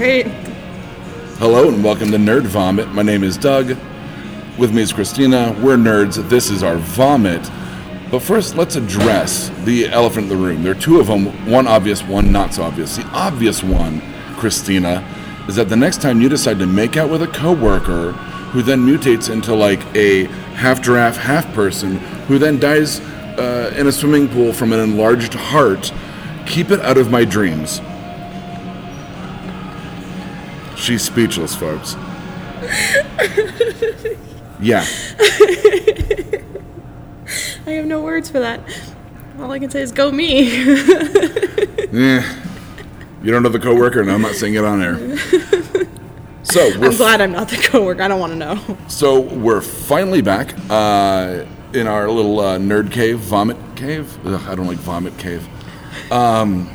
Right. Hello and welcome to Nerd Vomit. My name is Doug. With me is Christina. We're nerds. This is our vomit. But first, let's address the elephant in the room. There are two of them, one obvious, one not so obvious. The obvious one, Christina, is that the next time you decide to make out with a coworker who then mutates into like a half giraffe, half person, who then dies uh, in a swimming pool from an enlarged heart, keep it out of my dreams. She's speechless, folks. yeah. I have no words for that. All I can say is go me. Eh. You don't know the coworker? No, I'm not saying it on air. So we're I'm glad I'm not the coworker. I don't want to know. so we're finally back uh, in our little uh, nerd cave, vomit cave. Ugh, I don't like vomit cave. Um,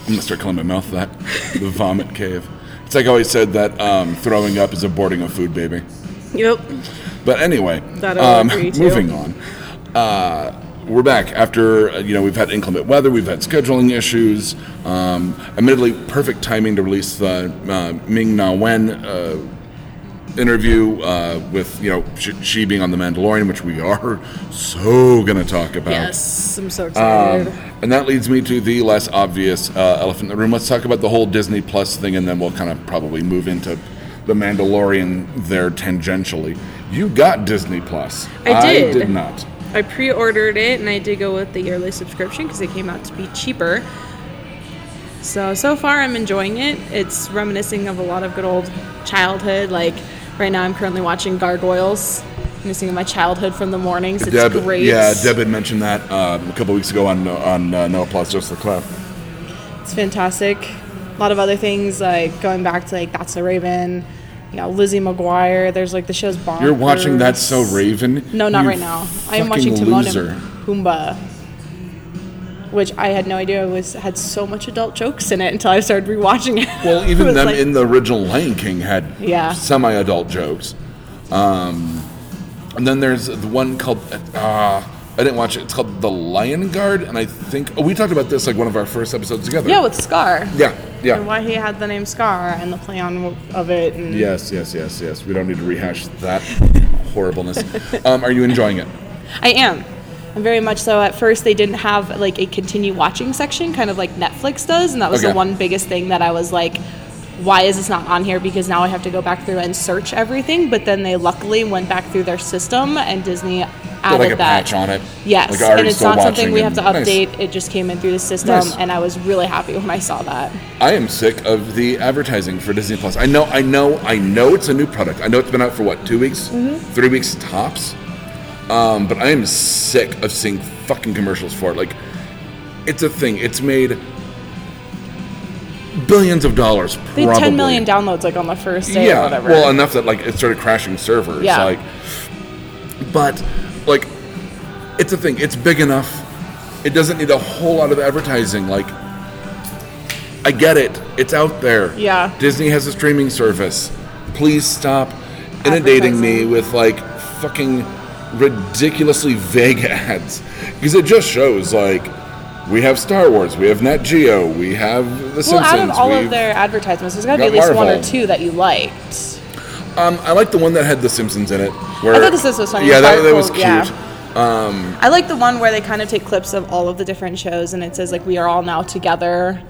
I'm gonna start calling my mouth that. The vomit cave. It's like I always said that um, throwing up is aborting a food baby. Yep. But anyway, That I um, agree to. moving on. Uh, we're back after uh, you know we've had inclement weather, we've had scheduling issues. Um, admittedly, perfect timing to release the uh, Ming Na Wen uh, interview uh, with you know she, she being on the Mandalorian, which we are so going to talk about. Yes, I'm so Um, excited. and that leads me to the less obvious uh, elephant in the room. Let's talk about the whole Disney Plus thing, and then we'll kind of probably move into the Mandalorian there tangentially. You got Disney Plus. I did. did not. I pre-ordered it and I did go with the yearly subscription because it came out to be cheaper. So so far I'm enjoying it. It's reminiscing of a lot of good old childhood. Like right now I'm currently watching Gargoyles, missing of my childhood from the mornings. It's Deb, great. Yeah, Deb had mentioned that um, a couple weeks ago on on uh, Noah Plus Just the Clap. It's fantastic. A lot of other things like going back to like That's a Raven, you know Lizzie McGuire. There's like the show's Bonkers. You're watching That's so Raven. No, not You right now. I am watching Timon and Pumbaa, which I had no idea was had so much adult jokes in it until I started rewatching it. Well, even was them like- in the original Lion King had Yeah. semi-adult jokes. Um, and then there's the one called uh, I didn't watch it. It's called The Lion Guard, and I think oh, we talked about this like one of our first episodes together. yeah, with Scar. yeah, And yeah. why he had the name Scar and the play on of it. And Yes, yes, yes, yes. We don't need to rehash that horribleness. Um, are you enjoying it? I am. I'm very much so. At first, they didn't have like a continue watching section, kind of like Netflix does, and that was Okay. the one biggest thing that I was like, why is this not on here? Because now I have to go back through and search everything. But then they luckily went back through their system, and Disney added like a that. patch on it. Yes, Like, and it's not something we have to and- nice. update. It just came in through the system, Nice. and I was really happy when I saw that. I am sick of the advertising for Disney Plus. I know, I know, I know it's a new product. I know it's been out for what, two weeks, mm-hmm. three weeks tops. Um, but I am sick of seeing fucking commercials for it. Like, it's a thing. It's made billions of dollars. They Probably. had 10 million downloads like on the first day or Yeah, whatever. well, enough that like it started crashing servers. Yeah. Like, but like, it's a thing. It's big enough. It doesn't need a whole lot of advertising. Like, I get it. It's out there. Yeah. Disney has a streaming service. Please stop inundating me with like fucking ridiculously vague ads because it just shows like we have Star Wars, we have Nat Geo, we have The well, Simpsons. out of all of their advertisements, there's got to be at got least one or two that you liked. Um, I like the one that had The Simpsons in it. Where, I thought The Simpsons was funny. Yeah, that, that was cute. yeah. I like the one where they kind of take clips of all of the different shows and it says like we are all now together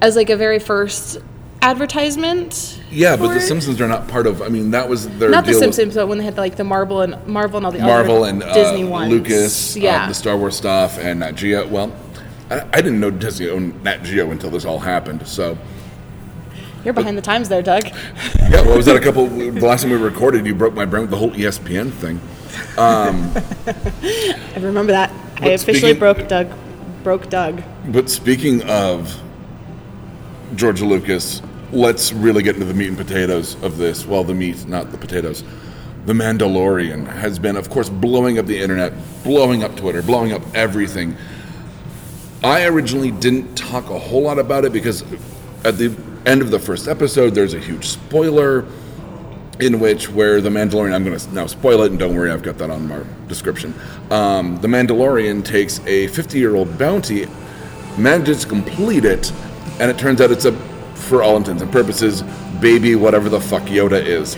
as like a very first advertisement. Yeah, but The it. Simpsons are not part of. I mean, that was their Not the Simpsons, but when they had like the Marvel and Marvel and all the Marvel other and uh, Disney ones. Lucas, yeah. uh, the Star Wars stuff, and Nat Geo. Well, I, I didn't know Disney owned Nat Geo until this all happened. So, You're behind the times there, Doug. yeah, what was that? A couple. the last time we recorded, you broke my brain with the whole ESPN thing. Um, I remember that. I officially speaking- broke Doug. Broke Doug. But speaking of George Lucas, let's really get into the meat and potatoes of this. Well, the meat, not the potatoes. The Mandalorian has been, of course, blowing up the internet, blowing up Twitter, blowing up everything. I originally didn't talk a whole lot about it because at the end of the first episode, there's a huge spoiler in which where the Mandalorian, I'm going to now spoil it, and don't worry, I've got that on my description. Um, the Mandalorian takes a 50 year old bounty, manages to complete it, and it turns out it's a for all intents and purposes, baby whatever the fuck Yoda is.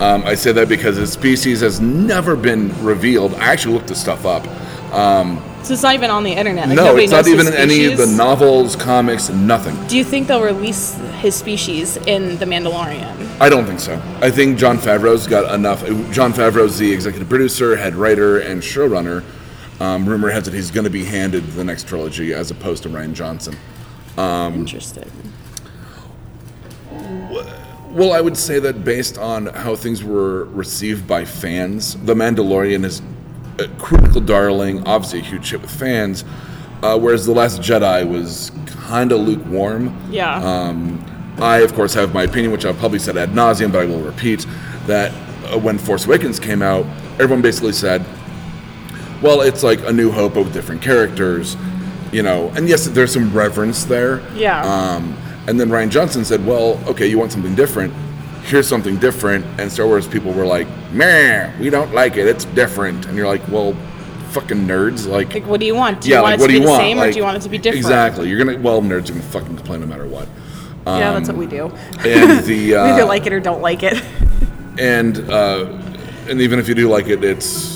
Um, I say that because his species has never been revealed. I actually looked this stuff up. So it's not even on the internet. Like, no, it's not even in any of the novels, comics, nothing. Do you think they'll release his species in The Mandalorian? I don't think so. I think Jon Favreau's got enough. Jon Favreau's the executive producer, head writer, and showrunner. Um, rumor has it he's going to be handed the next trilogy as opposed to Rian Johnson. Um, Interesting. Well, I would say that based on how things were received by fans, The Mandalorian is a critical darling, obviously a huge hit with fans, uh, whereas The Last Jedi was kind of lukewarm. Yeah. Um, I, of course, have my opinion, which I've probably said ad nauseum, but I will repeat that uh, when Force Awakens came out, everyone basically said, well, it's like A New Hope with different characters, you know, and yes, there's some reverence there. Yeah. Um, and then Rian Johnson said, well, okay, you want something different. Here's something different. And Star Wars people were like, man, we don't like it. It's different. And you're like, well, fucking nerds. Like, like, what do you want? Do yeah, you want like, it what to do be you the want? same, or do you want it to be different? Exactly. You're going to, well, nerds are going to fucking complain no matter what. yeah, that's what we do. And the, we uh, either like it or don't like it. and, uh, and even if you do like it, it's,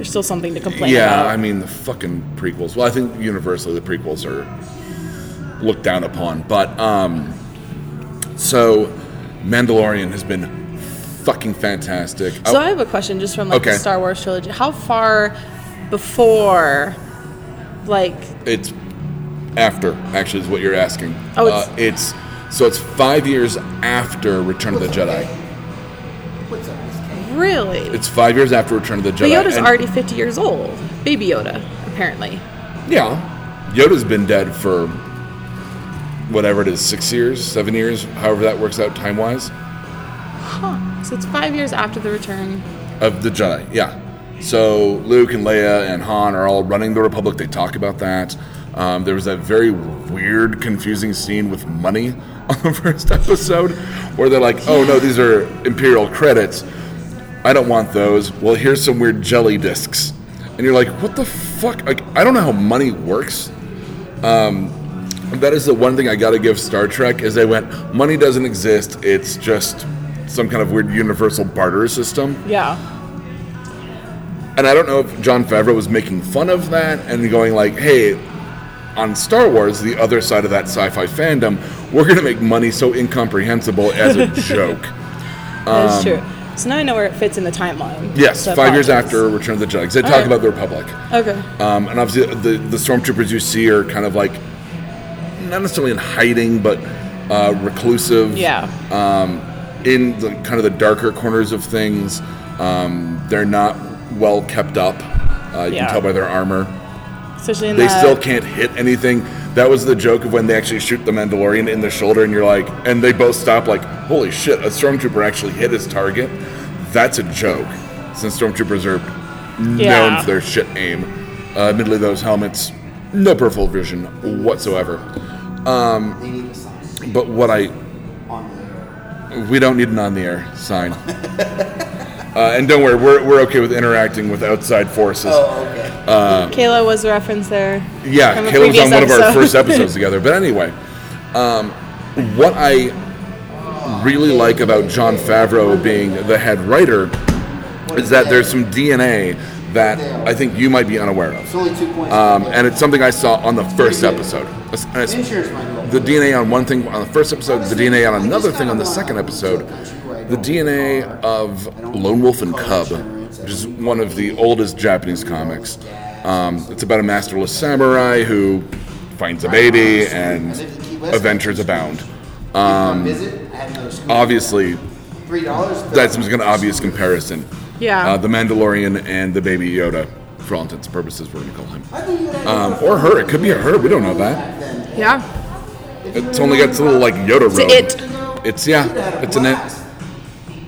There's still something to complain yeah, about. Yeah, I mean, the fucking prequels. Well, I think universally the prequels are looked down upon. But, um, so Mandalorian has been fucking fantastic. So Oh, I have a question just from like Okay. the Star Wars trilogy. How far before, like, it's after, actually, is what you're asking. Oh, it's- uh, it's so it's five years after Return of the Jedi. Really? It's five years after Return of the But Jedi. Yoda's and- already 50 years old. Baby Yoda, apparently. Yeah. Yoda's been dead for whatever it is, six years, seven years, however that works out time wise, Huh. So it's five years after the return. of the Jedi. Yeah. So Luke and Leia and Han are all running the Republic. They talk about that. Um, there was that very weird, confusing scene with money on the first episode where they're like, oh no, these are Imperial credits. I don't want those. Well, here's some weird jelly discs. And you're like, what the fuck? Like, I don't know how money works. Um, that is the one thing I got to give Star Trek is they went money doesn't exist. It's just some kind of weird universal barter system. Yeah. And I don't know if Jon Favreau was making fun of that and going like, "Hey, on Star Wars, the other side of that sci-fi fandom, we're going to make money so incomprehensible as a joke." That is true. Um, So now I know where it fits in the timeline. Yes, So five years after Return of the Jedi. they talk Alright. about the Republic. Okay. Um, and obviously, the, the stormtroopers you see are kind of like not necessarily in hiding, but uh, reclusive. Yeah. Um, in the kind of the darker corners of things, um, they're not well kept up. Uh, you Yeah. can tell by their armor. Especially in They the, still can't hit anything. That was the joke of when they actually shoot the Mandalorian in the shoulder, and you're like, and they both stop, like, holy shit, a stormtrooper actually hit his target. That's a joke, since stormtroopers are known Yeah. for their shit aim. Uh, admittedly, those helmets, no peripheral vision whatsoever. They need a sign But what I on the air. we don't need an on the air sign. uh, and don't worry, we're, we're okay with interacting with outside forces. Oh, okay. Kayla was a reference there. Yeah, Kayla was on one of our first episodes together. But anyway, um, what I really like about Jon Favreau being the head writer is that there's some DNA that I think you might be unaware of. It's only two points. Um, and it's something I saw on the first episode. It's- and it's Insurance might go. the DNA on one thing on the first episode, the DNA on another thing on the second episode, the DNA of Lone Wolf and Cub, which is one of the oldest Japanese comics. Um, it's about a masterless samurai who finds a baby and adventures abound. Um, visit. I had. Obviously, Three dollars. that's an obvious comparison. Yeah. Uh, the Mandalorian and the baby Yoda, for all intents and purposes, we're going to call him. I think you gotta Um, or her. It could be a her. We don't know that. yeah. It's only got a little like Yoda robe. It's an it. It's yeah. It's an it.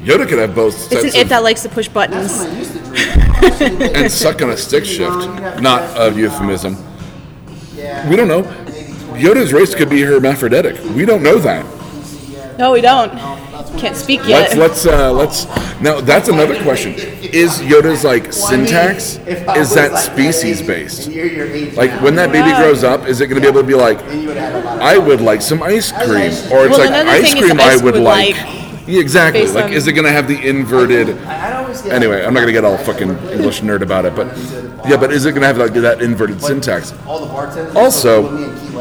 Yoda could have both It's an it of, that likes to push buttons. when I used to drink. and suck on a stick shift. Not a euphemism. We don't know. Yoda's race could be hermaphroditic. We don't know that. No, we don't. can't speak Let's yet. let's uh, let's now. That's another question. Is Yoda's like syntax? Is that species based? and you're your age Like when that baby Yeah. grows up, is it going to be able to be like, then you would have a lot of I would like some ice cream, or it's Well, like another ice thing is cream I would would like. like, Yeah, exactly. based Like, on- is it going to have the inverted? I- I'd always get, Anyway, I'm not gonna get all fucking English nerd about it, but yeah, but is it gonna have like that inverted syntax? All the bartenders Also,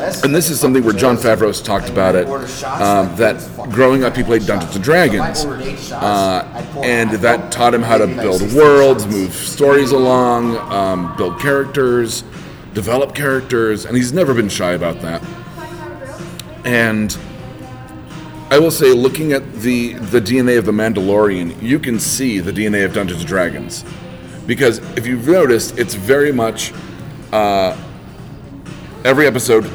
And this is something where Jon Favreau's talked about it. Um, that growing up, he played Dungeons and Dragons, uh, and that taught him how to build worlds, move stories along, um, build characters, develop characters, and he's never been shy about that. And I will say, looking at the the DNA of the Mandalorian, you can see the DNA of Dungeons and Dragons, because if you've noticed, it's very much uh, every episode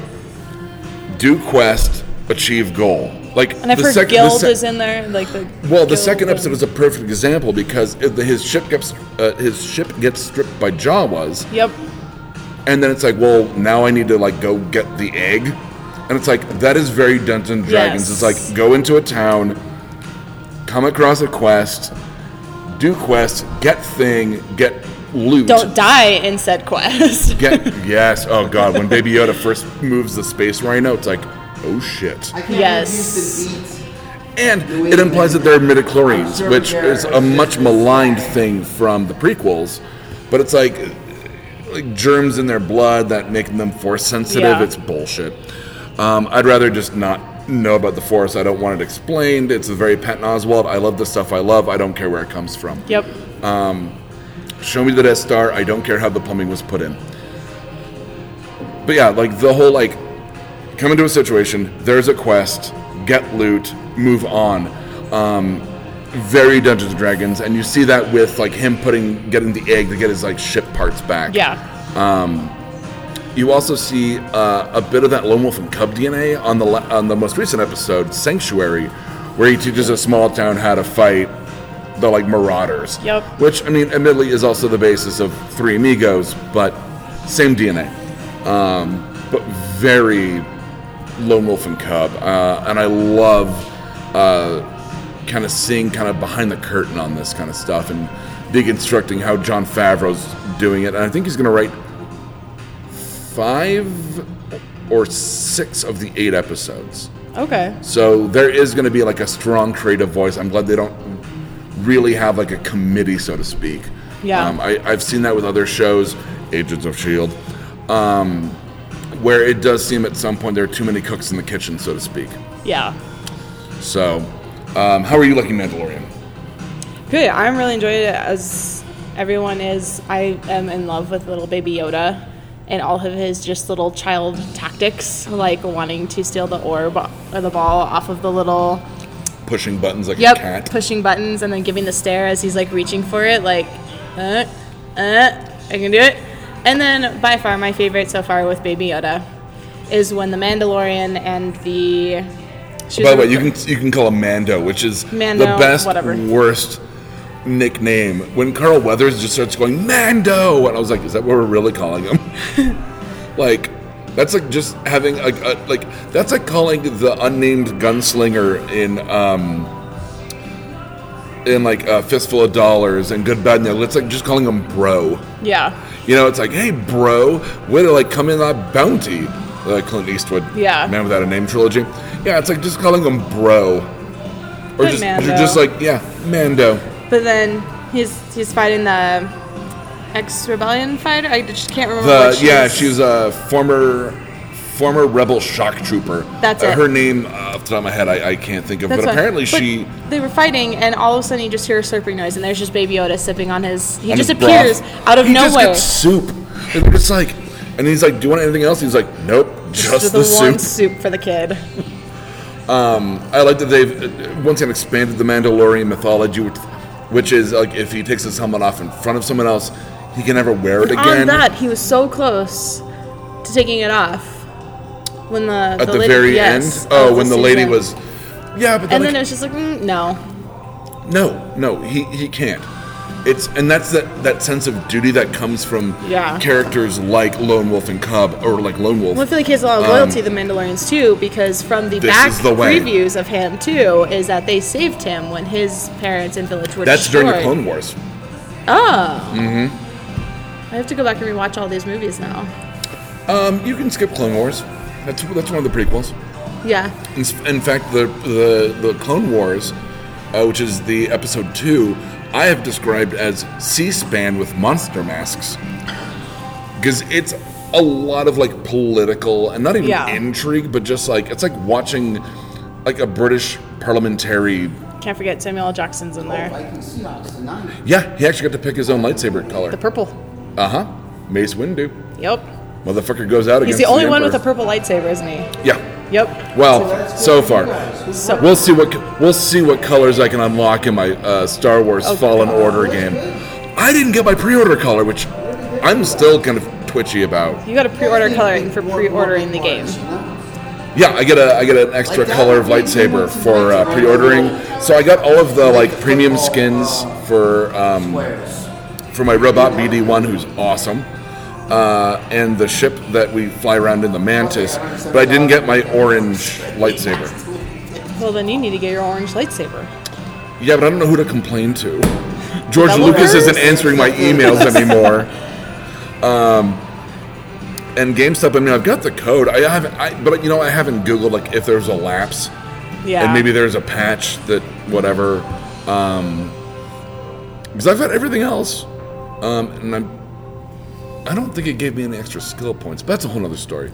do quest, achieve goal. Like and I've the heard sec- the guild sec- is in there, like the. well, the second episode is a perfect example because his ship gets uh, his ship gets stripped by Jawas, Yep. and then it's like, well, now I need to like go get the egg, and it's like that is very Dungeons and Dragons. It's like go into a town, come across a quest, do quest, get thing, get loot. Don't die in said quest. Get yes. Oh god, when Baby Yoda first moves the space rhino, it's like, oh shit. I can't Yes. And it implies that they're midichlorians, which is a much maligned thing from the prequels. But it's like like germs in their blood that make them force sensitive. Yeah. It's bullshit. Um, I'd rather just not know about the force. I don't want it explained. It's a very Patton Oswalt. I love the stuff I love. I don't care where it comes from. yep. Show me the Death Star. I don't care how the plumbing was put in. But yeah, like the whole like come into a situation. There's a quest. Get loot. Move on. Um, very Dungeons and Dragons, and you see that with like him putting getting the egg to get his like ship parts back. Yeah. You also see uh, a bit of that lone wolf and cub DNA on the la- on the most recent episode, Sanctuary, where he teaches a small town how to fight the like marauders. Yep. Which I mean, admittedly, is also the basis of Three Amigos, but same DNA. Um, but very lone wolf and cub, uh, and I love uh, kind of seeing kind of behind the curtain on this kind of stuff and deconstructing how Jon Favreau's doing it. And I think he's going to write five or six of the eight episodes. Okay. So there is going to be like a strong creative voice. I'm glad they don't really have like a committee, so to speak. Yeah. Um, I, I've seen that with other shows, Agents of Shield, um, where it does seem at some point there are too many cooks in the kitchen, so to speak. Yeah. So, um, how are you liking Mandalorian? Good. I'm really enjoying it as everyone is. I am in love with little baby Yoda and all of his just little child tactics, like wanting to steal the orb or the ball off of the little Pushing buttons like yep a cat. pushing buttons and then giving the stare as he's like reaching for it, like uh uh I can do it. And then by far my favorite so far with Baby Yoda is when the Mandalorian and the By the way, you can you can call him Mando, which is Mando, the best, whatever. worst nickname. When Carl Weathers just starts going Mando, and I was like, is that what we're really calling him? like, that's like just having a, a like that's like calling the unnamed gunslinger in um in like a fistful of dollars and good bad. It's like just calling him bro. yeah You know, it's like, hey, bro, way to like come in that bounty. Like Clint Eastwood, Yeah. Man Without a Name trilogy. Yeah, it's like just calling him bro, or just Mando. you're just like, yeah, Mando. But then he's he's fighting the ex rebellion fighter. I just can't remember. The yeah, she's- she's a former former rebel shock trooper. That's Uh, it. Her name, uh, off the top of my head, I, I can't think of. That's but apparently but she They were fighting, and all of a sudden you just hear a slurping noise, and there's just Baby Yoda sipping on his. He just his appears broth. out of he just nowhere. gets soup. And it's like, and he's like, "Do you want anything else?" He's like, "Nope, just Just the, the soup." one soup for the kid. Um, I like that they've uh, once again expanded the Mandalorian mythology, which, which is like if he takes his helmet off in front of someone else, he can never wear it again. On that, he was so close to taking it off when the At the, lady, very yes, end, oh, when the lady season. was, yeah, but then, And then like, it was just like, mm, no. no, no, he he can't it's and that's that that sense of duty that comes from Yeah. characters like Lone Wolf and Cub or like Lone Wolf. Well, I feel like he has a lot of loyalty to the Mandalorians too, because from the Um, back the previews of him too, is that they saved him when his parents and village were That's destroyed. during the Clone Wars. Oh. Mm-hmm. I have to go back and rewatch all these movies now. Um, you can skip Clone Wars. That's that's one of the prequels. Yeah. In, in fact, the the the Clone Wars, uh, which is the episode two, I have described as C-SPAN with monster masks, because it's a lot of like political and not even Yeah. intrigue, but just like it's like watching like a British parliamentary. Can't forget Samuel L. Jackson's in there. Viking Seahawks tonight. Yeah, he actually got to pick his own lightsaber color. The purple. Uh huh. Mace Windu. Yep. Motherfucker goes out again. He's against the only one with a Emperor. purple lightsaber, isn't he? Yeah. Yep. Well, so far. So We'll see what we'll see what colors I can unlock in my uh, Star Wars Fallen Order game. I didn't get my pre-order color, which I'm still kind of twitchy about. you got a pre-order coloring for pre-ordering the game. Yeah, I get a I get an extra color of lightsaber for uh, pre-ordering. So I got all of the like premium skins for um, for my robot BD1, who's awesome, uh, and the ship that we fly around in the Mantis. But I didn't get my orange lightsaber. Well, then you need to get your orange lightsaber. Yeah, but I don't know who to complain to. George Double Lucas hers? isn't answering my emails anymore. Um, and GameStop, I mean, I've got the code. I haven't, I, but you know, I haven't Googled like if there's a lapse, Yeah. and maybe there's a patch that whatever. Um, because I've got everything else, um, and I'm. I don't think it gave me any extra skill points, but that's a whole other story.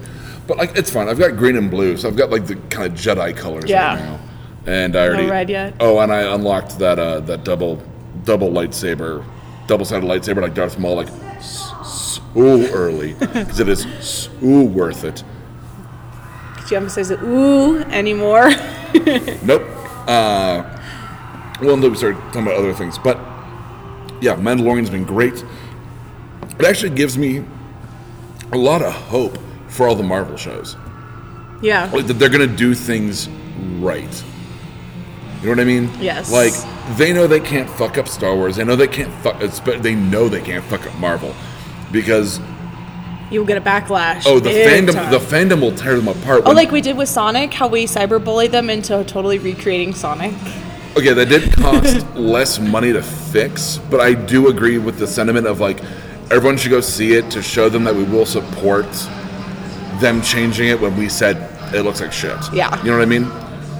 But like, it's fine. I've got green and blue, so I've got like the kind of Jedi colors Yeah. right now. And I already red yet? Oh, and I unlocked that uh, that double double lightsaber, double sided lightsaber like Darth Maul, like so early because it is so worth it. Could you emphasize the ooh anymore? Nope. Uh, well, until we start talking about other things, but yeah, Mandalorian's been great. It actually gives me a lot of hope for all the Marvel shows. yeah. like that they're gonna do things right. You know what I mean? Yes. Like they know they can't fuck up Star Wars. They know they can't fuck. They know they can't fuck up Marvel because You'll get a backlash. oh the fandom time. the fandom will tear them apart. Oh, like we did with Sonic, how we cyberbullied them into totally recreating Sonic. Okay, that did cost less money to fix, but I do agree with the sentiment of like everyone should go see it to show them that we will support them changing it when we said it looks like shit. Yeah. You know what I mean?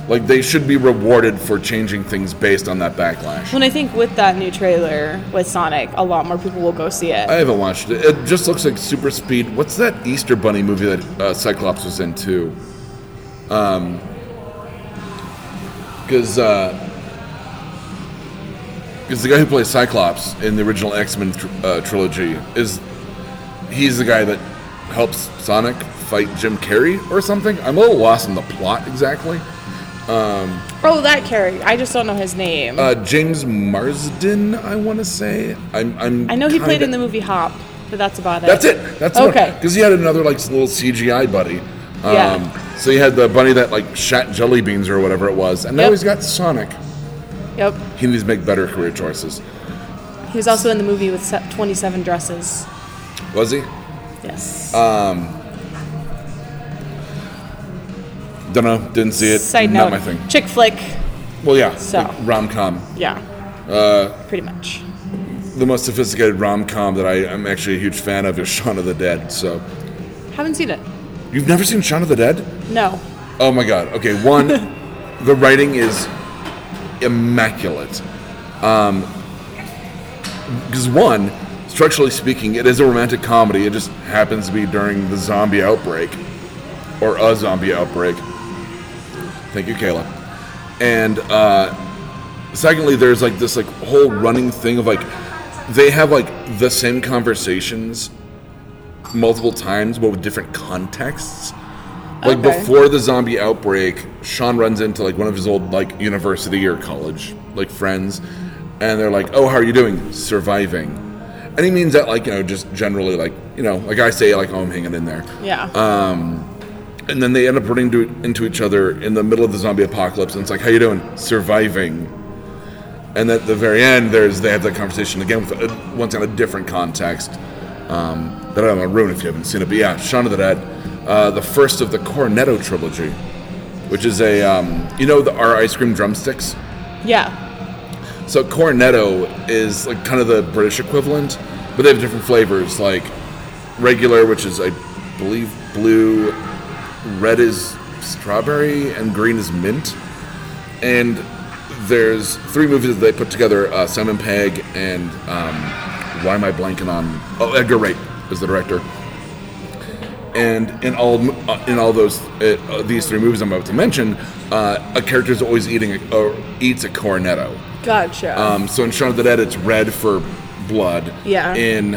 Like they should be rewarded for changing things based on that backlash. When I think with that new trailer with Sonic, a lot more people will go see it. I haven't watched it. It just looks like super speed. What's that Easter Bunny movie that uh, Cyclops was in too? Um, because because the guy who plays Cyclops in the original X Men tr- uh, trilogy is he's the guy that helps Sonic fight Jim Carrey or something. I'm a little lost in the plot exactly. oh, that character. I just don't know his name. Uh, James Marsden, I want to say. I'm, I'm I know he played kinda- in the movie Hop, but that's about it. That's it. That's Okay. Because he had another like little CGI buddy. Um, Yeah. So he had the bunny that like shat jelly beans or whatever it was, and now Yep. he's got Sonic. Yep. He needs to make better career choices. He was also in the movie with 27 dresses. Was he? Yes. Uh, Don't know. Didn't see it. Side Not note. my thing. Chick flick. Well, yeah. So. rom com. Yeah. Uh, Pretty much. The most sophisticated rom com that I am actually a huge fan of is Shaun of the Dead. So Haven't seen it. you've never seen Shaun of the Dead? No. Oh my god. Okay, one, the writing is immaculate. Um, because one, structurally speaking, it is a romantic comedy. It just happens to be during the zombie outbreak, or a zombie outbreak. Thank you, Kayla. And uh, secondly, there's like this like whole running thing of like they have like the same conversations multiple times, but with different contexts. Like Okay. before the zombie outbreak, Shaun runs into like one of his old like university or college like friends, and they're like, "Oh, how are you doing? Surviving." And he means that like you know just generally like you know like I say like oh I'm hanging in there. Yeah. Um, And then they end up running to, into each other in the middle of the zombie apocalypse, and it's like, "How you doing? Surviving." And at the very end, there's they have that conversation again with a, once in a different context um, that I don't want to ruin if you haven't seen it. But yeah, Shaun of the Dead, uh, the first of the Cornetto trilogy, which is a um, you know the our ice cream drumsticks. Yeah. So cornetto is like kind of the British equivalent, but they have different flavors. Like regular, which is I believe blue, red is strawberry, and green is mint. And there's three movies that they put together: uh, Simon Pegg and um, why am I blanking on? Oh, Edgar Wright is the director. And in all uh, in all those uh, uh, these three movies I'm about to mention, uh, a character is always eating a, or eats a cornetto. Gotcha. Um, so in Shaun of the Dead, it's red for blood. Yeah. In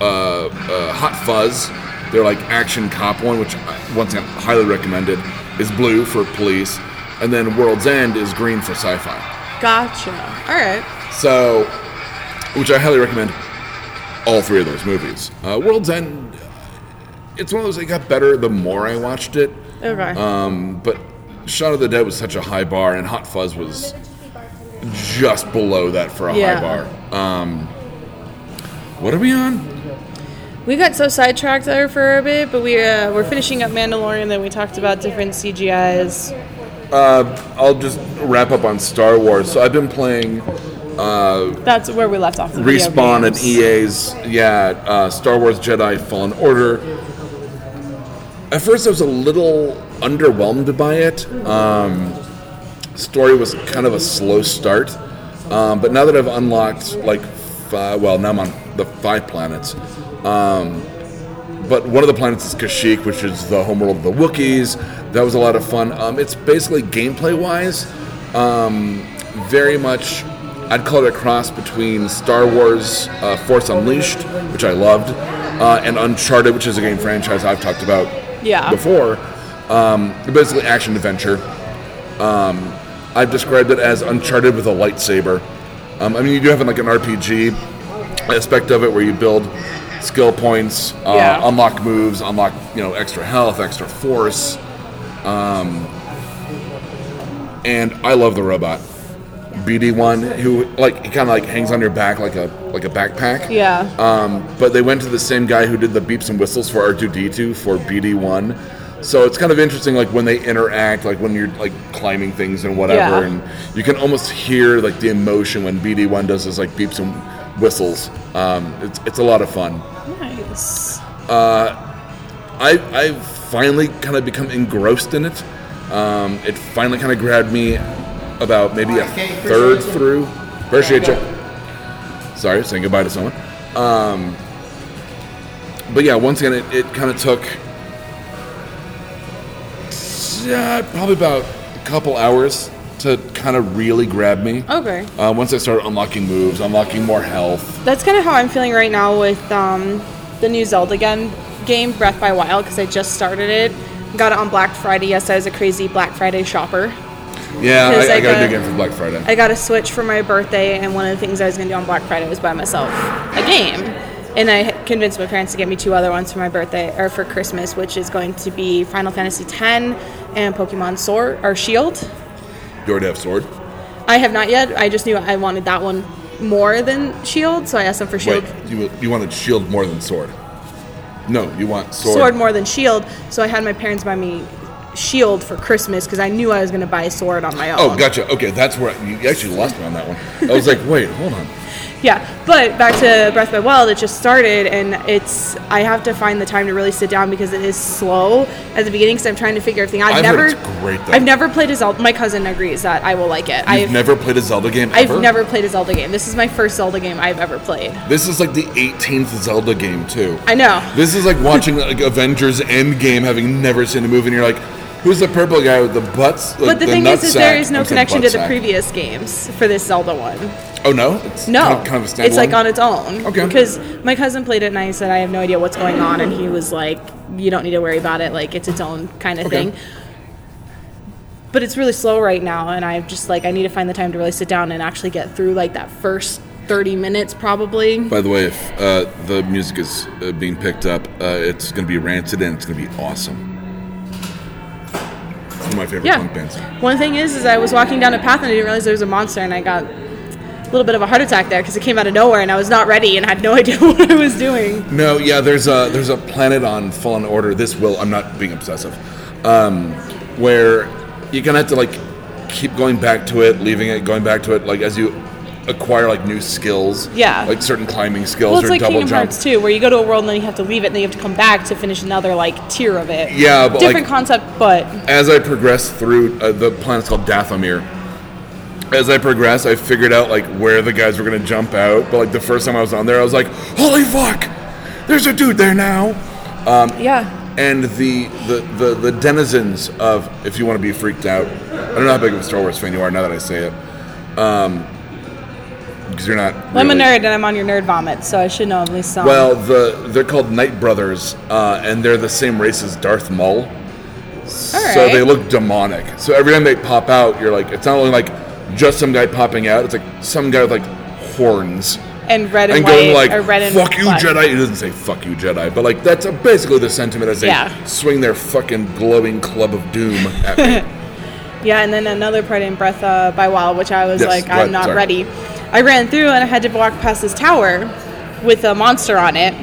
uh, uh, Hot Fuzz, they're like action cop one, which I- once again highly recommended, is blue for police, and then World's End is green for sci-fi. gotcha. All right. So, which I highly recommend all three of those movies. Uh, World's End, it's one of those that got better the more I watched it. Okay. Um, but Shaun of the Dead was such a high bar, and Hot Fuzz was just below that for a Yeah. high bar. Um, what are we on? We got so sidetracked there for a bit, but we uh, we're finishing up Mandalorian. Then we talked about different CGIs. I'll just wrap up on Star Wars. So I've been playing That's where we left off. Respawn and. EA's, yeah, uh, Star Wars Jedi Fallen Order. At first, I was a little underwhelmed by it. Um, story was kind of a slow start, um, but now that I've unlocked like, five, well, now I'm on the five planets. Um, but one of the planets is Kashyyyk, which is the homeworld of the Wookiees. That was a lot of fun. Um, it's basically gameplay wise, um, very much. I'd call it a cross between Star Wars uh, Force Unleashed, which I loved, uh, and Uncharted, which is a game franchise I've talked about Yeah. before. Um, basically, action adventure. Um, I've described it as Uncharted with a lightsaber. Um, I mean, you do have like an RPG aspect of it where you build skill points, uh, Yeah. unlock moves, unlock you know extra health, extra force. Um, and I love the robot, BD one, who like he kind of like hangs on your back like a like a backpack. Yeah. Um, but they went to the same guy who did the beeps and whistles for R2D2 for BD1. So it's kind of interesting, like when they interact, like when you're like climbing things and whatever, Yeah. and you can almost hear like the emotion when BD1 does his like beeps and whistles. Um, it's it's a lot of fun. nice. Uh, I I've finally kind of become engrossed in it. Um, it finally kind of grabbed me about maybe a Okay, third you. through. Appreciate you. Sorry, saying goodbye to someone. Um, but yeah, once again, it, it kind of took yeah, probably about a couple hours to kind of really grab me. Okay. Uh, once I started unlocking moves, unlocking more health. That's kind of how I'm feeling right now with um, the new Zelda again game, Breath by Wild, because I just started it. Got it on Black Friday. Yes, I was a crazy Black Friday shopper. Yeah, I, I I got a new game for Black Friday. I got a Switch for my birthday, and one of the things I was going to do on Black Friday was buy myself a game. And I convinced my parents to get me two other ones for my birthday or for Christmas, which is going to be Final Fantasy X and Pokemon Sword or Shield. you already have sword. I have not yet. I just knew I wanted that one more than Shield, so I asked them for Shield. Wait, you you wanted shield more than sword? No, you want sword. sword more than shield. So I had my parents buy me shield for Christmas because I knew I was going to buy a sword on my oh, own. Oh, gotcha. Okay, that's where you actually lost me on that one. I was like, wait, hold on. Yeah, but back to Breath by Wild, it just started, and it's I have to find the time to really sit down because it is slow at the beginning because I'm trying to figure everything out. I've, I've never, great, though. I've never played a Zelda. My cousin agrees that I will like it. You've I've never played a Zelda game I've never played a Zelda game. This is my first Zelda game I've ever played. This is like the 18th Zelda game too. I know. This is like watching like Avengers Endgame, having never seen a movie, and you're like, who's the purple guy with the butts? But the, thing is, is there is no connection to the buttsack. previous games for this Zelda one. Oh no, it's No, kind of, kind of a it's like on its own. Okay. Because my cousin played it and I said I have no idea what's going on, and he was like, "You don't need to worry about it. Like it's its own kind of Okay. thing." But it's really slow right now, and I'm just like, I need to find the time to really sit down and actually get through like that first 30 minutes, probably. By the way, if uh, the music is uh, being picked up, uh, it's going to be rancid and it's going to be awesome. One of my favorite Yeah. punk bands. One thing is, is I was walking down a path and I didn't realize there was a monster, and I got a little bit of a heart attack there because it came out of nowhere, and I was not ready and had no idea what I was doing. No, yeah, there's a there's a planet on Fallen Order. This will I'm not being obsessive, um, where you're gonna have to like keep going back to it, leaving it, going back to it, like as you acquire like new skills. Yeah. like certain climbing skills Well, it's or like double Kingdom jump. Hearts 2, where you go to a world and then you have to leave it, and then you have to come back to finish another like tier of it. Yeah, but different like concept, but as I progress through uh, the planet's called Dathomir. As I progress, I figured out like where the guys were gonna jump out. But like the first time I was on there, I was like, "Holy fuck! There's a dude there now!" yeah, and the, the, the, the denizens of if you want to be freaked out i don't know how big of a star wars fan you are now that i say it because you're not well, I'm a nerd and I'm on your nerd vomit, so I should know at least some. well the they're called night brothers uh, and they're the same race as darth maul so Alright. they look demonic so every time they pop out you're like it's not only like just some guy popping out it's like some guy with like horns and red and, and white, going like or red and "fuck you, black. Jedi." He doesn't say "fuck you, Jedi," but like that's basically the sentiment as they Yeah. swing their fucking glowing club of doom at me. Yeah, and then another part in Breath uh, by Wild, which I was Yes, like, I'm ahead, not sorry. ready. I ran through and I had to walk past this tower with a monster on it.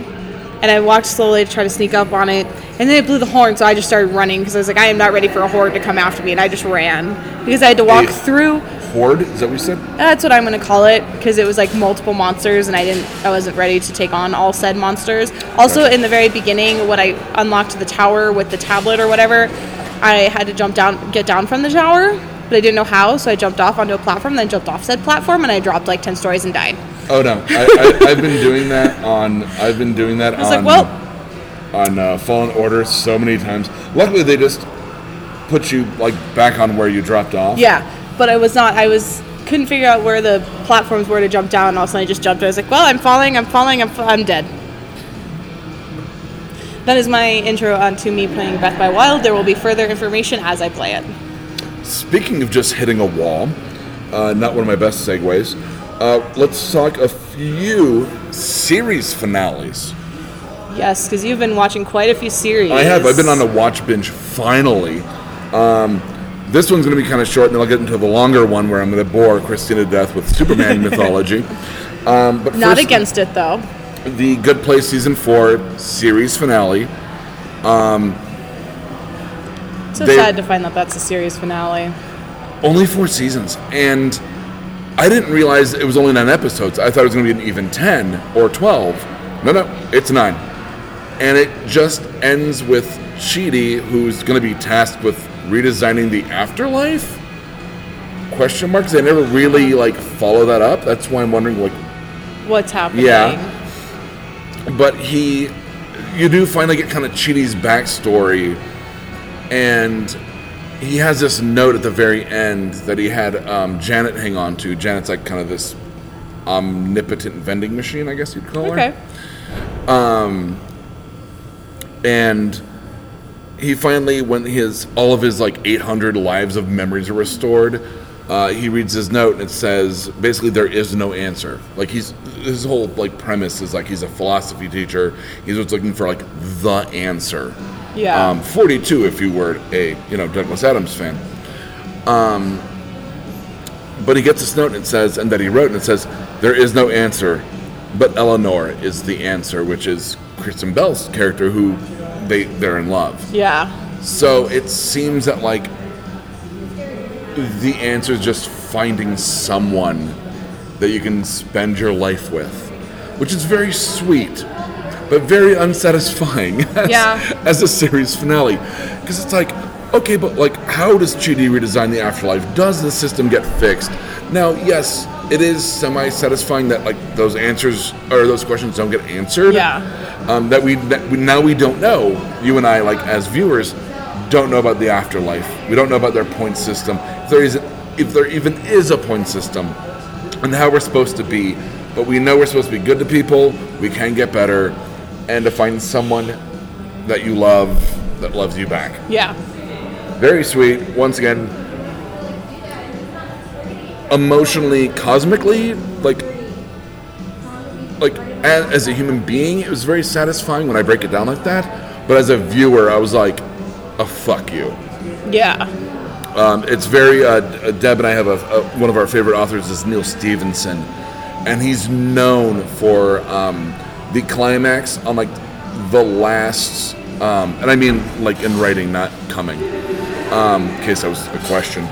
And I walked slowly to try to sneak up on it. And then it blew the horn, so I just started running because I was like, I am not ready for a horde to come after me. And I just ran because I had to walk A- through. Horde? Is that what you said? That's what I'm going to call it because it was like multiple monsters and I didn't, I wasn't ready to take on all said monsters. Also, Gotcha. in the very beginning, when I unlocked the tower with the tablet or whatever, I had to jump down, get down from the tower, but I didn't know how, so I jumped off onto a platform, then jumped off said platform, and I dropped like ten stories and died. Oh no, I, I, I've been doing that on. I've been doing that I was on. like, well, on uh, Fallen Order so many times. Luckily, they just put you like back on where you dropped off. yeah, but I was not. I was couldn't figure out where the platforms were to jump down. And all of a sudden, I just jumped. I was like, well, I'm falling. I'm falling. I'm, I'm dead. That is my intro onto me playing Breath by Wild. There will be further information as I play it. Speaking of just hitting a wall, uh, not one of my best segues. Uh, let's talk a few series finales. Yes, because you've been watching quite a few series. I have. I've been on a watch binge finally. Um, this one's going to be kind of short, and then I'll get into the longer one where I'm going to bore Christina to death with Superman mythology. Um, but Not first, against it though. the Good Place season four series finale. So They- sad to find that that's a series finale. Only four seasons, and I didn't realize it was only nine episodes. I thought it was going to be an even ten or twelve. No, no, it's nine, and it just ends with Chidi, who's going to be tasked with redesigning the afterlife. Question marks. They never really like follow that up. That's why I'm wondering, like, What's happening? Yeah. but he, you do finally get kind of Chidi's backstory, and he has this note at the very end that he had um, Janet hang on to. Janet's like kind of this omnipotent vending machine, I guess you'd call her. Okay. and he finally when his all of his like 800 lives of memories are restored uh, he reads his note and it says basically there is no answer like he's his whole like premise is like he's a philosophy teacher he's just looking for like the answer Yeah. um, 42 if you were a you know douglas adams fan um, but he gets this note and it says and that he wrote and it says there is no answer but eleanor is the answer which is kristen bell's character who they they're in love yeah. so it seems that like the answer is just finding someone that you can spend your life with which is very sweet but very unsatisfying as, Yeah. as a series finale. Because it's like okay but like how does Chidi redesign the afterlife? Does the system get fixed? Now yes it is semi-satisfying that like those answers or those questions don't get answered. Yeah. um, that we that we now we don't know. You and I like as viewers don't know about the afterlife. We don't know about their point system. If there is if there even is a point system and how we're supposed to be but we know we're supposed to be good to people we can get better and to find someone that you love that loves you back Yeah. very sweet once again emotionally cosmically like like as, as a human being it was very satisfying when i break it down like that but as a viewer i was like oh fuck you Yeah. Um, it's very. Uh, Deb and I have a, a one of our favorite authors is Neal Stephenson, and he's known for um, the climax on like the last, um, and I mean like in writing, not coming. Um, in case that was a question.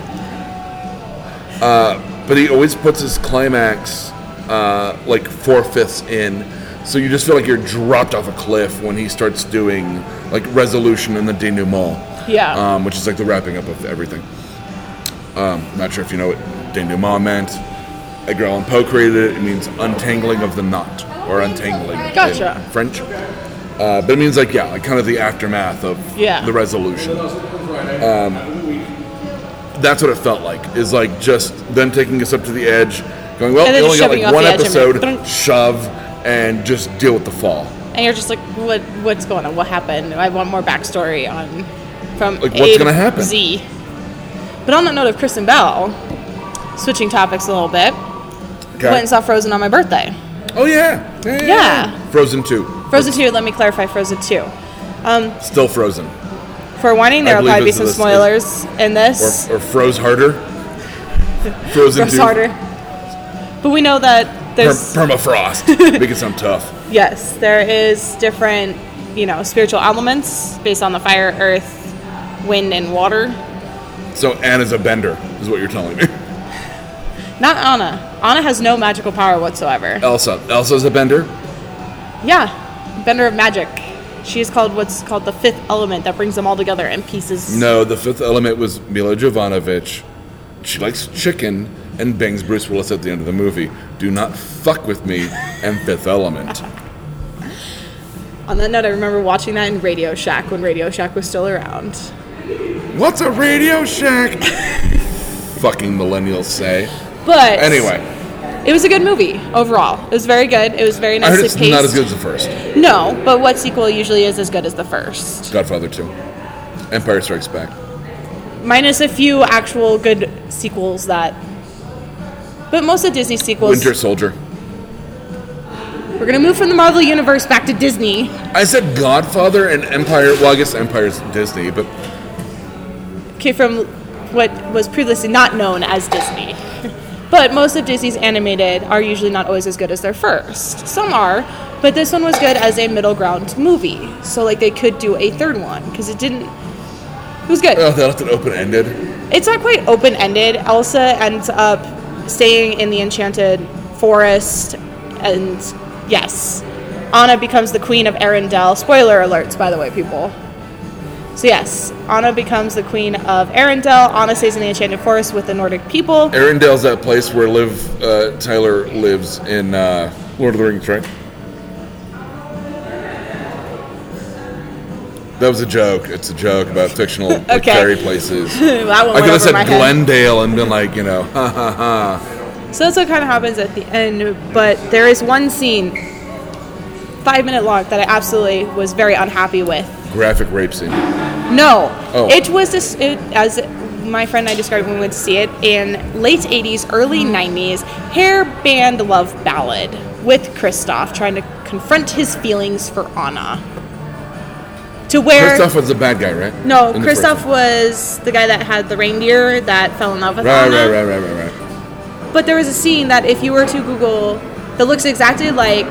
Uh, but he always puts his climax uh, like four fifths in, so you just feel like you're dropped off a cliff when he starts doing like resolution and the denouement Yeah. um, which is like the wrapping up of everything. Um, not sure if you know what denouement meant. Edgar Allan Poe created it. It means untangling of the knot or untangling Gotcha. French. Uh, but it means like yeah, like kind of the aftermath of Yeah. the resolution. Um, that's what it felt like. Is like just them taking us up to the edge, going well. We only got like one edge and episode. shove and just deal with the fall. and you're just like, what what's going on? What happened? I want more backstory on from Like, A what's to gonna happen? Z. But on that note of Kristen Bell, switching topics a little bit, Okay. went and saw Frozen on my birthday. Oh yeah. Yeah, yeah. Yeah. Frozen two. Frozen 2, let me clarify Frozen 2. Um, Still frozen. For warning, there I will probably be some this- spoilers in this. or, or froze harder. Frozen Frost two. harder. But we know that Per- there's permafrost. Make it sound tough. yes, there is different, you know, spiritual elements based on the fire, earth, wind, and water. So Anna's a bender, is what you're telling me. Not Anna. Anna has no magical power whatsoever. Elsa. Elsa's a bender. Yeah, bender of magic. She is called what's called the fifth element that brings them all together and pieces. No, the fifth element was Mila Jovanovic. She likes chicken and bangs Bruce Willis at the end of the movie. Do not fuck with me and Fifth Element. On that note, I remember watching that in Radio Shack when Radio Shack was still around. What's a Radio Shack? Fucking millennials say. But Anyway, it was a good movie overall. It was very good. It was very I heard nicely it's paced. not as good as the first. No, but what sequel usually is as good as the first? Godfather 2. Empire Strikes Back. Minus a few actual good sequels that. But most of Disney sequels. Winter Soldier. We're gonna move from the Marvel universe back to Disney. I said Godfather and Empire. Well, I guess Empire's Disney, but Okay, from what was previously not known as Disney. But most of Disney's animated are usually not always as good as their first. Some are, but this one was good as a middle ground movie. So like they could do a third one because it didn't. It was good. oh, they left it open ended. It's not quite open ended. Elsa ends up staying in the enchanted forest, and yes, Anna becomes the queen of Arendelle. Spoiler alerts, by the way, people. So yes, Anna becomes the queen of Arendelle. Anna stays in the enchanted forest with the Nordic people. Arendelle's that place where Liv uh, Tyler lives in uh, Lord of the Rings, right? That was a joke. It's a joke about fictional like, Okay. fairy places. I could have said head. Glendale and been like, you know, ha ha ha. So that's what kind of happens at the end. But there is one scene, five minute long, that I absolutely was very unhappy with. Graphic rape scene. No, Oh. it was this it, as my friend and I described when we went to see it in late '80s, early mm-hmm. '90s hair band love ballad with Kristoff trying to confront his feelings for Anna. To where Kristoff was the bad guy, right? no, In Kristoff one. was the guy that had the reindeer that fell in love with Right, Anna. right, right, right, right, right. But there was a scene that if you were to Google, that looks exactly like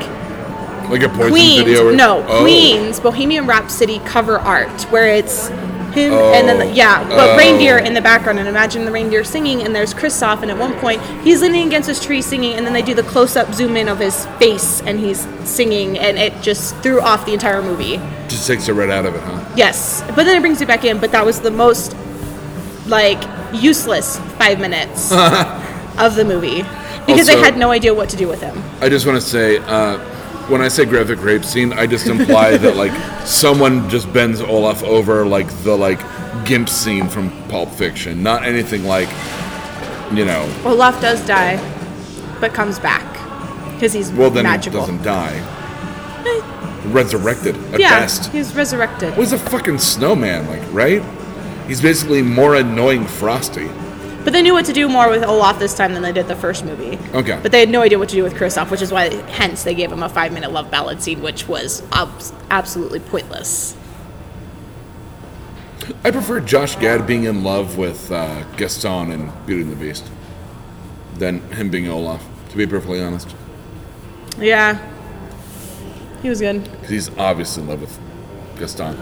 Like a poison Queens, video. Where, no, oh. Queens Bohemian Rhapsody cover art where it's him and then Oh. the, yeah, but Oh. reindeer in the background and imagine the reindeer singing and there's Kristoff and at one point he's leaning against his tree singing and then they do the close up zoom in of his face and he's singing and it just threw off the entire movie. Just takes it right out of it, huh? Yes, but then it brings you back in. But that was the most like useless five minutes of the movie because they had no idea what to do with him. I just want to say, uh, when I say graphic rape scene, I just imply that like someone just bends Olaf over like the like gimp scene from Pulp Fiction, not anything like, you know. Olaf does die, but comes back because he's Well, then magical. he doesn't die. Eh. Resurrected at yeah, best. he's resurrected. Well, he's a fucking snowman, like right? He's basically more annoying Frosty. But they knew what to do more with Olaf this time than they did the first movie. Okay. But they had no idea what to do with Kristoff, which is why, hence, they gave him a five-minute love ballad scene, which was abs- absolutely pointless. I prefer Josh Gad being in love with uh, Gaston in Beauty and the Beast than him being Olaf. To be perfectly honest, Yeah. He was good. 'Cause he's obviously in love with Gaston.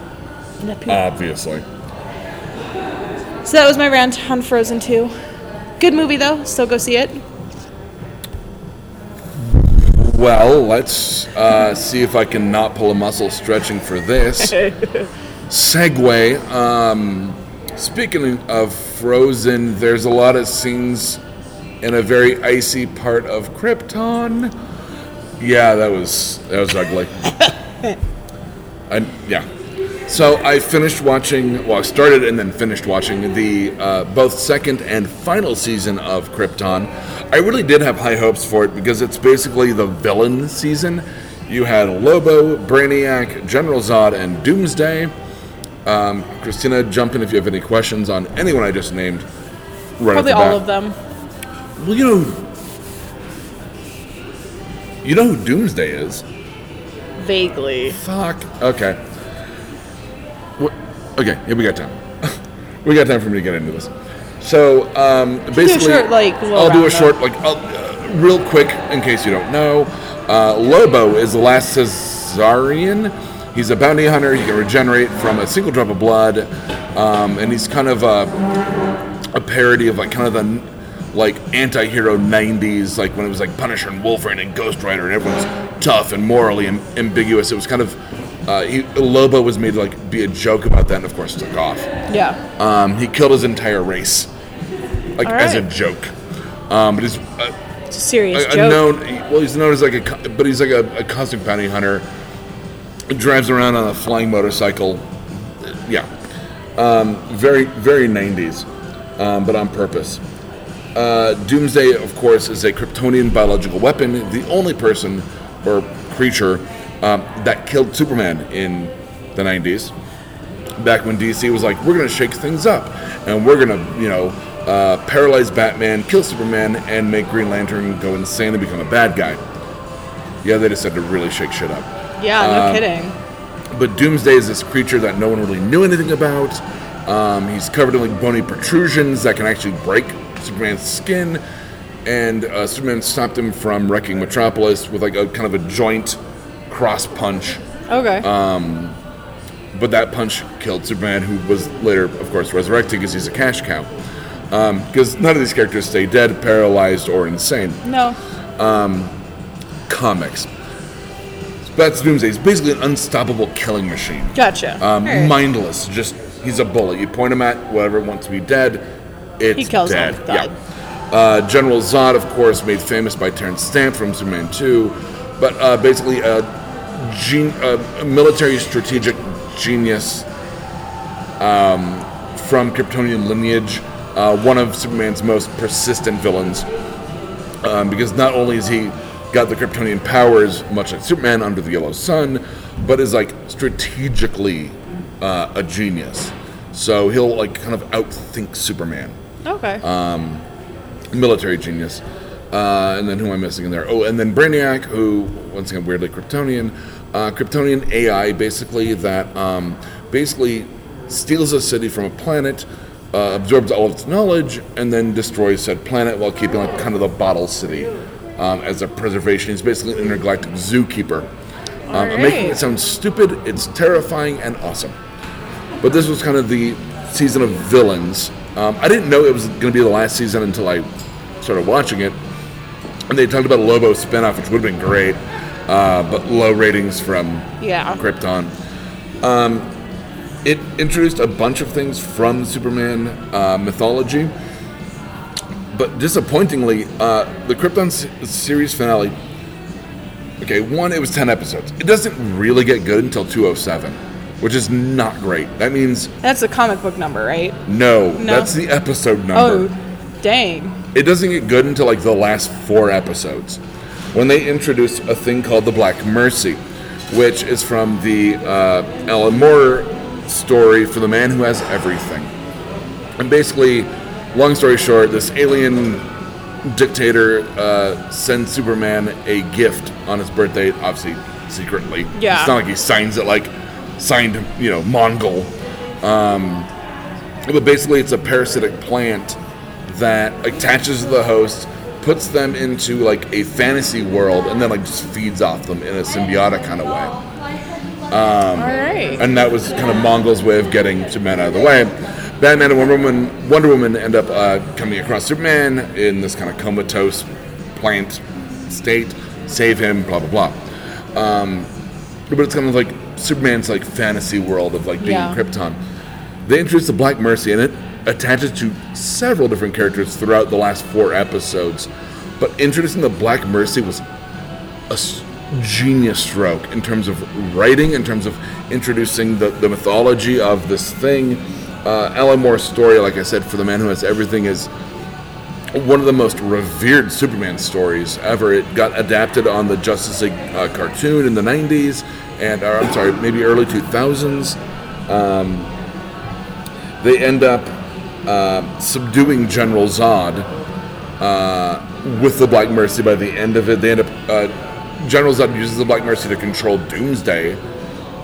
So that was my rant on Frozen 2. Good movie though. Still go see it. Well, let's uh, see if I can not pull a muscle stretching for this. Segue. Um, speaking of Frozen, there's a lot of scenes in a very icy part of Krypton. Yeah, that was that was ugly. I, yeah. So I finished watching. Well, I started and then finished watching the uh, both second and final season of Krypton. I really did have high hopes for it because it's basically the villain season. You had Lobo, Brainiac, General Zod, and Doomsday. Um, Christina, jump in if you have any questions on anyone I just named. Right Probably all of them. Well, you know, you know who Doomsday is. Vaguely. Fuck. Okay. Okay. Yeah, we got time. we got time for me to get into this. So um, basically, short, like, I'll do a short, like, I'll, uh, real quick, in case you don't know. Uh, Lobo is the last Czarnian. He's a bounty hunter. He can regenerate from a single drop of blood, um, and he's kind of a, a parody of like kind of the like anti-hero 90s like when it was like punisher and wolverine and ghost rider and everyone's tough and morally am- ambiguous it was kind of uh, he, lobo was made to like be a joke about that and of course took off. Yeah. um, he killed his entire race like All as a joke. Um, but he's uh, It's a serious a, a joke. known well he's known as like a but he's like a, a cosmic bounty hunter. Drives around on a flying motorcycle. Yeah. Um, very very 90s um, but on purpose. Uh, doomsday of course is a kryptonian biological weapon the only person or creature um, that killed superman in the 90s back when DC was like, we're going to shake things up, and we're going to, you know, uh, paralyze Batman, kill Superman, and make Green Lantern go insane and become a bad guy. Yeah, they decided to really shake shit up. Yeah, no Um, kidding. But Doomsday is this creature that no one really knew anything about. Um, he's covered in like bony protrusions that can actually break Superman's skin, and uh, Superman stopped him from wrecking Metropolis with like a kind of a joint cross punch. Okay. uh, But that punch killed Superman, who was later, of course, resurrected because he's a cash cow. Because none of these characters stay dead, paralyzed, or insane. no. Comics. That's Doomsday. He's basically an unstoppable killing machine. Gotcha. Um, Alright. Mindless. Just he's a bullet. You point him at whatever wants to be dead. It's He kills dead. them. Yeah. Uh, General Zod, of course, made famous by Terence Stamp from Superman 2, but uh, basically a, gen- a military strategic genius um, from Kryptonian lineage, uh, one of Superman's most persistent villains, um, because not only has he got the Kryptonian powers, much like Superman under the Yellow Sun, but is like strategically uh, a genius. So he'll like kind of outthink Superman Okay. uh, military genius. Uh, and then who am I missing in there? Oh, and then Brainiac, who once again weirdly Kryptonian, uh, Kryptonian AI, basically that um, basically steals a city from a planet, uh, absorbs all of its knowledge, and then destroys said planet while keeping like kind of the bottle city um, as a preservation. He's basically an intergalactic zookeeper. Um, I'm making it sound stupid. It's terrifying and awesome. But this was kind of the season of villains. Um, I didn't know it was going to be the last season until I started watching it. And they talked about a Lobo spinoff, which would have been great, uh, but low ratings from yeah. Krypton. Um, it introduced a bunch of things from Superman uh, mythology, but disappointingly, uh, the Krypton s- series finale. Okay, one, it was 10 episodes. It doesn't really get good until 207, which is not great. That means That's the comic book number, right? no, No. that's the episode number. Oh, dang. It doesn't get good until like the last four episodes, when they introduce a thing called the Black Mercy, which is from the uh, Alan Moore story for the man who has everything. And basically, long story short, this alien dictator uh, sends Superman a gift on his birthday, obviously secretly. Yeah. It's not like he signs it like signed, you know, Mongul. Um, But basically, it's a parasitic plant that attaches to the host, puts them into like a fantasy world, and then like just feeds off them in a symbiotic kind of way. All right. And that was kind of Mongul's way of getting Superman out of the way. Batman and Wonder Woman, Wonder Woman end up uh, coming across Superman in this kind of comatose plant state, save him, blah blah blah. Um, but it's kind of like Superman's like fantasy world of like being Yeah. in Krypton. They introduced the Black Mercy, in it attaches to several different characters throughout the last four episodes. But introducing the Black Mercy was a genius stroke in terms of writing, in terms of introducing the, the mythology of this thing. Uh, Alan Moore's story, like I said, for the man who has everything, is one of the most revered Superman stories ever. It got adapted on the Justice League uh, cartoon in the 90s, and or, I'm sorry, maybe early 2000s. Um, they end up uh, subduing General Zod uh, with the Black Mercy by the end of it. They end up. Uh, General Zod uses the Black Mercy to control Doomsday,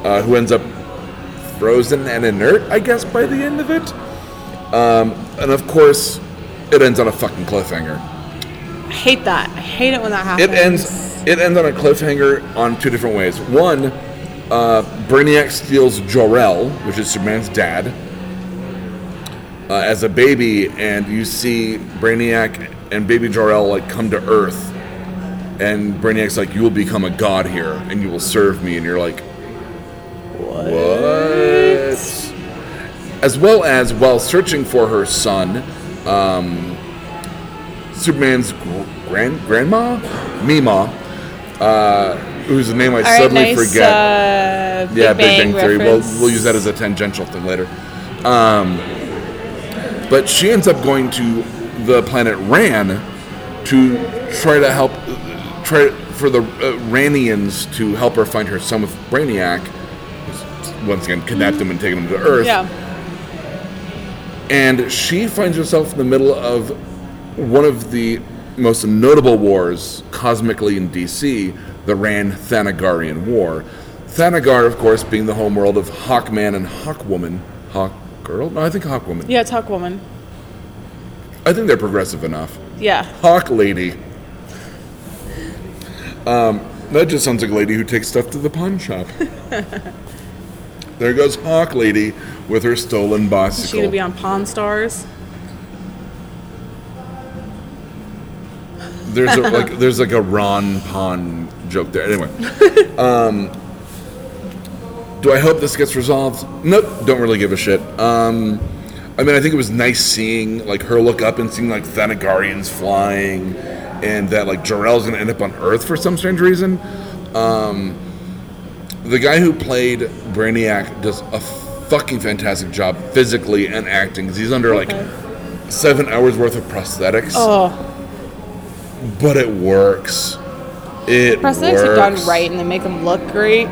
uh, who ends up frozen and inert, I guess, by the end of it. Um, and of course, it ends on a fucking cliffhanger. I hate that. I hate it when that happens. It ends. It ends on a cliffhanger on two different ways. One, uh, Brainiac steals Jor-El, which is Superman's dad, uh, as a baby, and you see Brainiac and baby Jor-El like come to Earth, and Brainiac's like, "You will become a god here, and you will serve me," and you're like, "What?" As well as while searching for her son, um, Superman's gr- grand grandma, Mima, uh, whose name I All right, suddenly nice. forget. Uh, Big yeah, Big Bang, Theory. We'll, we'll use that as a tangential thing later. Um, but she ends up going to the planet Rann to try to help, try for the uh, Rannians to help her find her son with Brainiac. Once again, kidnapped him and taken him to Earth Yeah. and she finds herself in the middle of one of the most notable wars cosmically in DC, the Rann Thanagarian War. Thanagar, of course, being the homeworld of Hawkman and Hawkwoman. Hawkgirl? No, I think Hawk Woman. Yeah, it's Hawk woman. I think they're progressive enough. Yeah. Hawk Lady. Um, that just sounds like a lady who takes stuff to the pawn shop. there goes Hawk Lady with her stolen Is bicycle. she gonna be on Pawn Stars? There's a, like there's like a Ron Pawn joke there. Anyway, um, do I hope this gets resolved? Nope, don't really give a shit. Um, I mean, I think it was nice seeing like her look up and seeing like Thanagarians flying, and that like Jor-El's gonna end up on Earth for some strange reason. Um, the guy who played Brainiac does a fucking fantastic job physically and acting. he's under like seven hours worth of prosthetics Oh, but it works. It prosthetics works. are done right and they make them look great.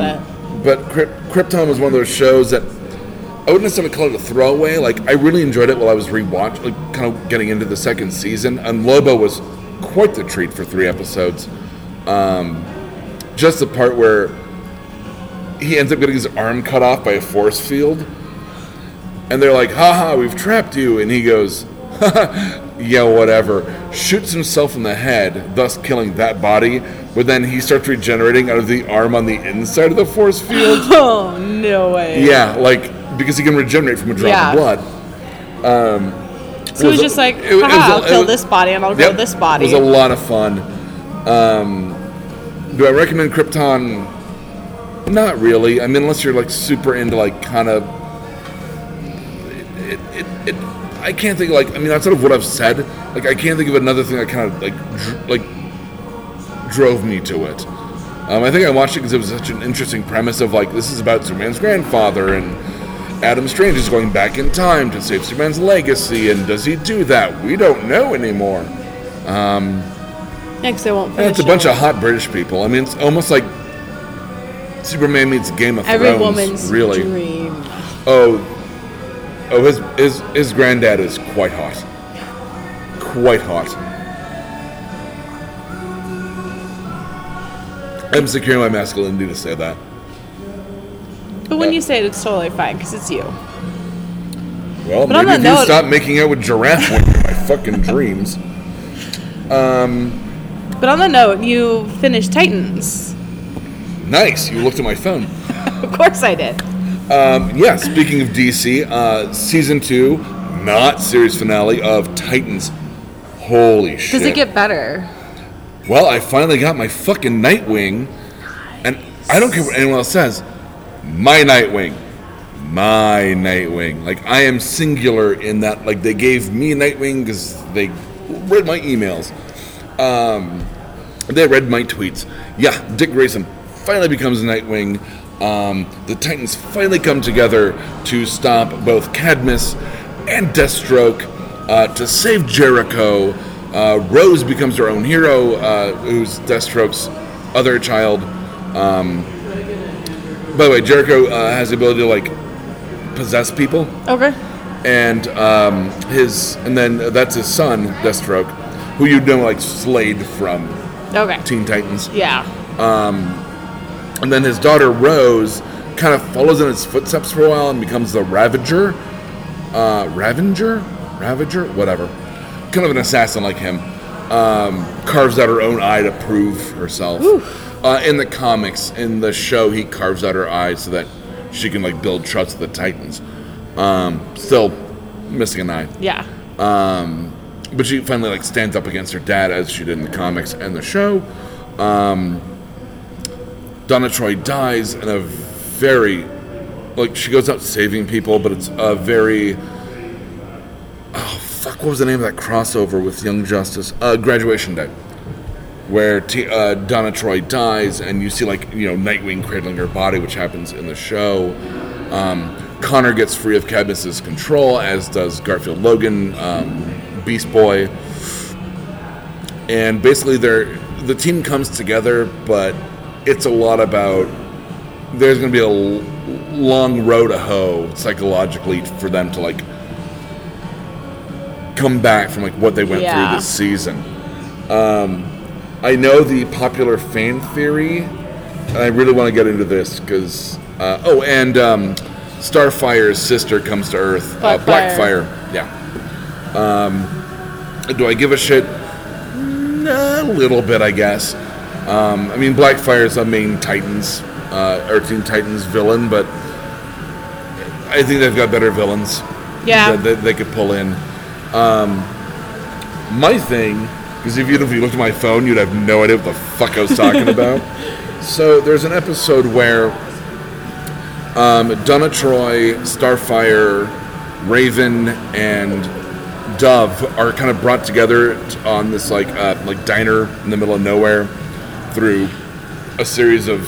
It. But Kryp- Krypton was one of those shows that I wouldn't necessarily call it a throwaway. Like I really enjoyed it while I was rewatch, like kind of getting into the second season. And Lobo was quite the treat for three episodes. Um, just the part where he ends up getting his arm cut off by a force field, and they're like, "Haha, we've trapped you," and he goes. yeah, whatever. Shoots himself in the head, thus killing that body. But then he starts regenerating out of the arm on the inside of the force field. Oh no way. yeah, like because he can regenerate from a drop Yeah. of blood. Um, So it was just like, it was- it was I'll it kill was- this body and I'll Yep, this body. It was a lot of fun. Um, do I recommend Krypton? Not really. I mean, unless you're like super into like kind of. It, it, it, I can't think like I mean outside of what I've said, like I can't think of another thing that kind of like dr- like drove me to it. Um, I think I watched it because it was such an interesting premise of like this is about Superman's grandfather and Adam Strange is going back in time to save Superman's legacy, and does he do that? We don't know anymore. yeah, 'cause they won't finish it's a bunch it. of hot British people. I mean, it's almost like Superman meets Game of Every Thrones. woman's really. dream. Oh, oh, his his his granddad is quite hot. Quite hot. I'm securing my masculinity to say that. But when you say it, it's totally fine because it's you. Well, But on maybe if you note- stop making out with giraffe women in my fucking dreams. Um. But on the note, you finished Titans. Nice. You looked at my phone. Of course I did. Um, yeah, speaking of DC, uh, season two, not series finale of Titans. Holy shit. Does it get better? Well, I finally got my fucking Nightwing, and I don't care what anyone else says. My Nightwing, my Nightwing. Like I am singular in that. Like they gave me Nightwing because they read my emails. Um, they read my tweets. Yeah, Dick Grayson finally becomes Nightwing. Um, the Titans finally come together to stop both Cadmus and Deathstroke uh, to save Jericho. Uh, Rose becomes her own hero, uh, who's Deathstroke's other child. Um, by the way, Jericho uh, has the ability to like possess people Okay. and um, his and then that's his son Deathstroke, who you know like Slade from Okay. Teen Titans, Yeah. And then his daughter Rose kind of follows in his footsteps for a while and becomes the Ravager, uh, Ravenger, Ravager, whatever, kind of an assassin like him. Um, carves out her own eye to prove herself. Uh, in the comics, in the show, he carves out her eye so that she can like build trust with the Titans. Um, still missing an eye. Yeah. Um, but she finally like stands up against her dad as she did in the comics and the show. Um, Donna Troy dies in a very like she goes out saving people, but it's a very oh fuck what was the name of that crossover with Young Justice? Uh, Graduation Day, where T- uh, Donna Troy dies and you see like you know Nightwing cradling her body, which happens in the show. Um, Connor gets free of Cadmus's control, as does Garfield Logan, um, Beast Boy, and basically they're the team comes together, but it's a lot about there's going to be a long road to hoe psychologically for them to like come back from like what they went Yeah. through this season. Um, I know the popular fan theory, and I really want to get into this because uh, oh, and um, Starfire's sister comes to Earth, uh, Blackfire. Blackfire. Yeah. Um, do I give a shit? A little bit, I guess. Um, I mean, Blackfire is a main Titans, uh, or Teen Titans villain, but I think they've got better villains Yeah. that, that they could pull in. Um, my thing, because if you, if you looked at my phone, you'd have no idea what the fuck I was talking about. So there's an episode where um, Donna Troy, Starfire, Raven, and Dove are kind of brought together on this like uh, like diner in the middle of nowhere through a series of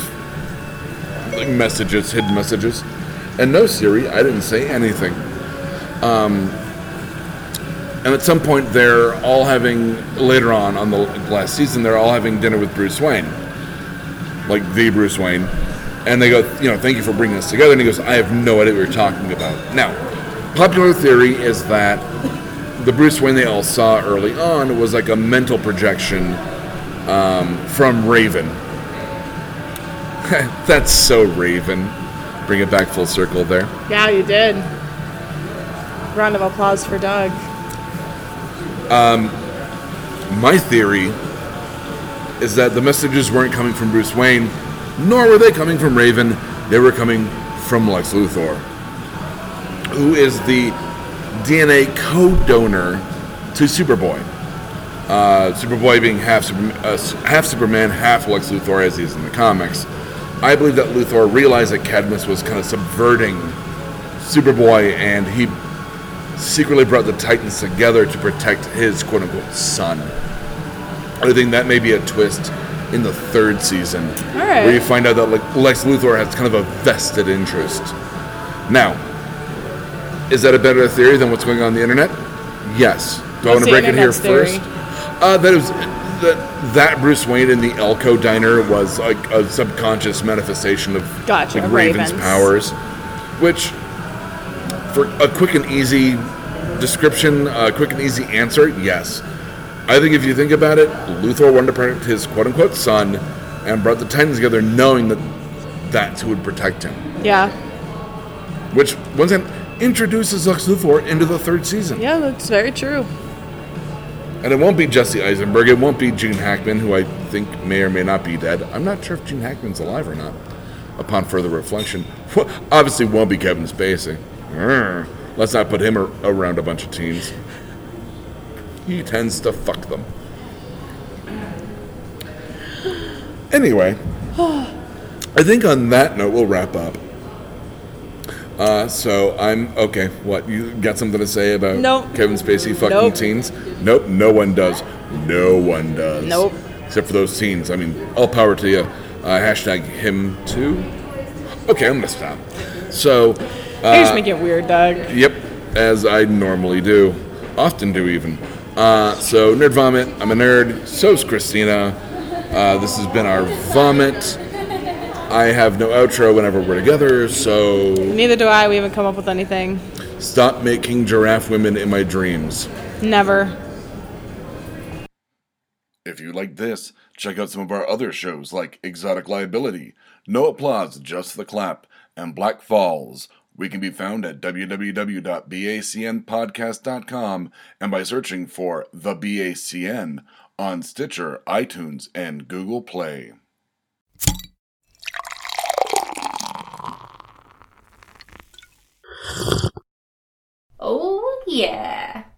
messages, hidden messages. And no, Siri, I didn't say anything. Um, and at some point, they're all having later on on the last season, they're all having dinner with Bruce Wayne, like the Bruce Wayne. And they go, you know, thank you for bringing us together. And he goes, I have no idea what you're talking about. Now, popular theory is that the Bruce Wayne they all saw early on was like a mental projection um, from Raven. That's so Raven. Bring it back full circle there. Yeah, you did. Round of applause for Doug. My theory is that the messages weren't coming from Bruce Wayne, nor were they coming from Raven. They were coming from Lex Luthor, who is the DNA co-donor to Superboy. Uh, Superboy being half uh, half Superman, half Lex Luthor, as he is in the comics. I believe that Luthor realized that Cadmus was kind of subverting Superboy, and he secretly brought the Titans together to protect his quote unquote son. I think that may be a twist in the third season, right. where you find out that like Lex Luthor has kind of a vested interest. Now, is that a better theory than what's going on, on the internet? Yes. Do I want to break it here theory? first? Uh, that was that that Bruce Wayne in the Elko diner was like a subconscious manifestation of Gotcha, like, Raven's Ravens. powers, which for a quick and easy description, a quick and easy answer, yes. I think if you think about it, Luthor wanted to protect his quote unquote son and brought the Titans together knowing that that's who would protect him. Yeah. Which, once again, introduces Lex Luthor into the third season. Yeah, that's very true. And it won't be Jesse Eisenberg. It won't be Gene Hackman, who I think may or may not be dead. I'm not sure if Gene Hackman's alive or not. Upon further reflection, obviously won't be Kevin Spacey. Let's not put him around a bunch of teens. He tends to fuck them. Anyway, I think on that note we'll wrap up. Uh, so I'm okay. What you got something to say about Nope. Kevin Spacey fucking Nope. teens? Nope, no one does. No one does. Nope. Except for those teens. I mean, all power to you. Uh, hashtag him too. Okay, I'm gonna stop. So, you just make it weird, Doug. yep, as I normally do, often do even. Uh, so, Nerd Vomit. I'm a nerd. So's Christina. Uh, this has been our vomit. I have no outro whenever we're together, so Neither do I. We haven't come up with anything. stop making giraffe women in my dreams. Never. If you like this, check out some of our other shows like Exotic Liability, No Applause, Just the Clap, and Black Falls. We can be found at www.bacnpodcast.com and by searching for The BACN on Stitcher, iTunes, and Google Play. Yeah.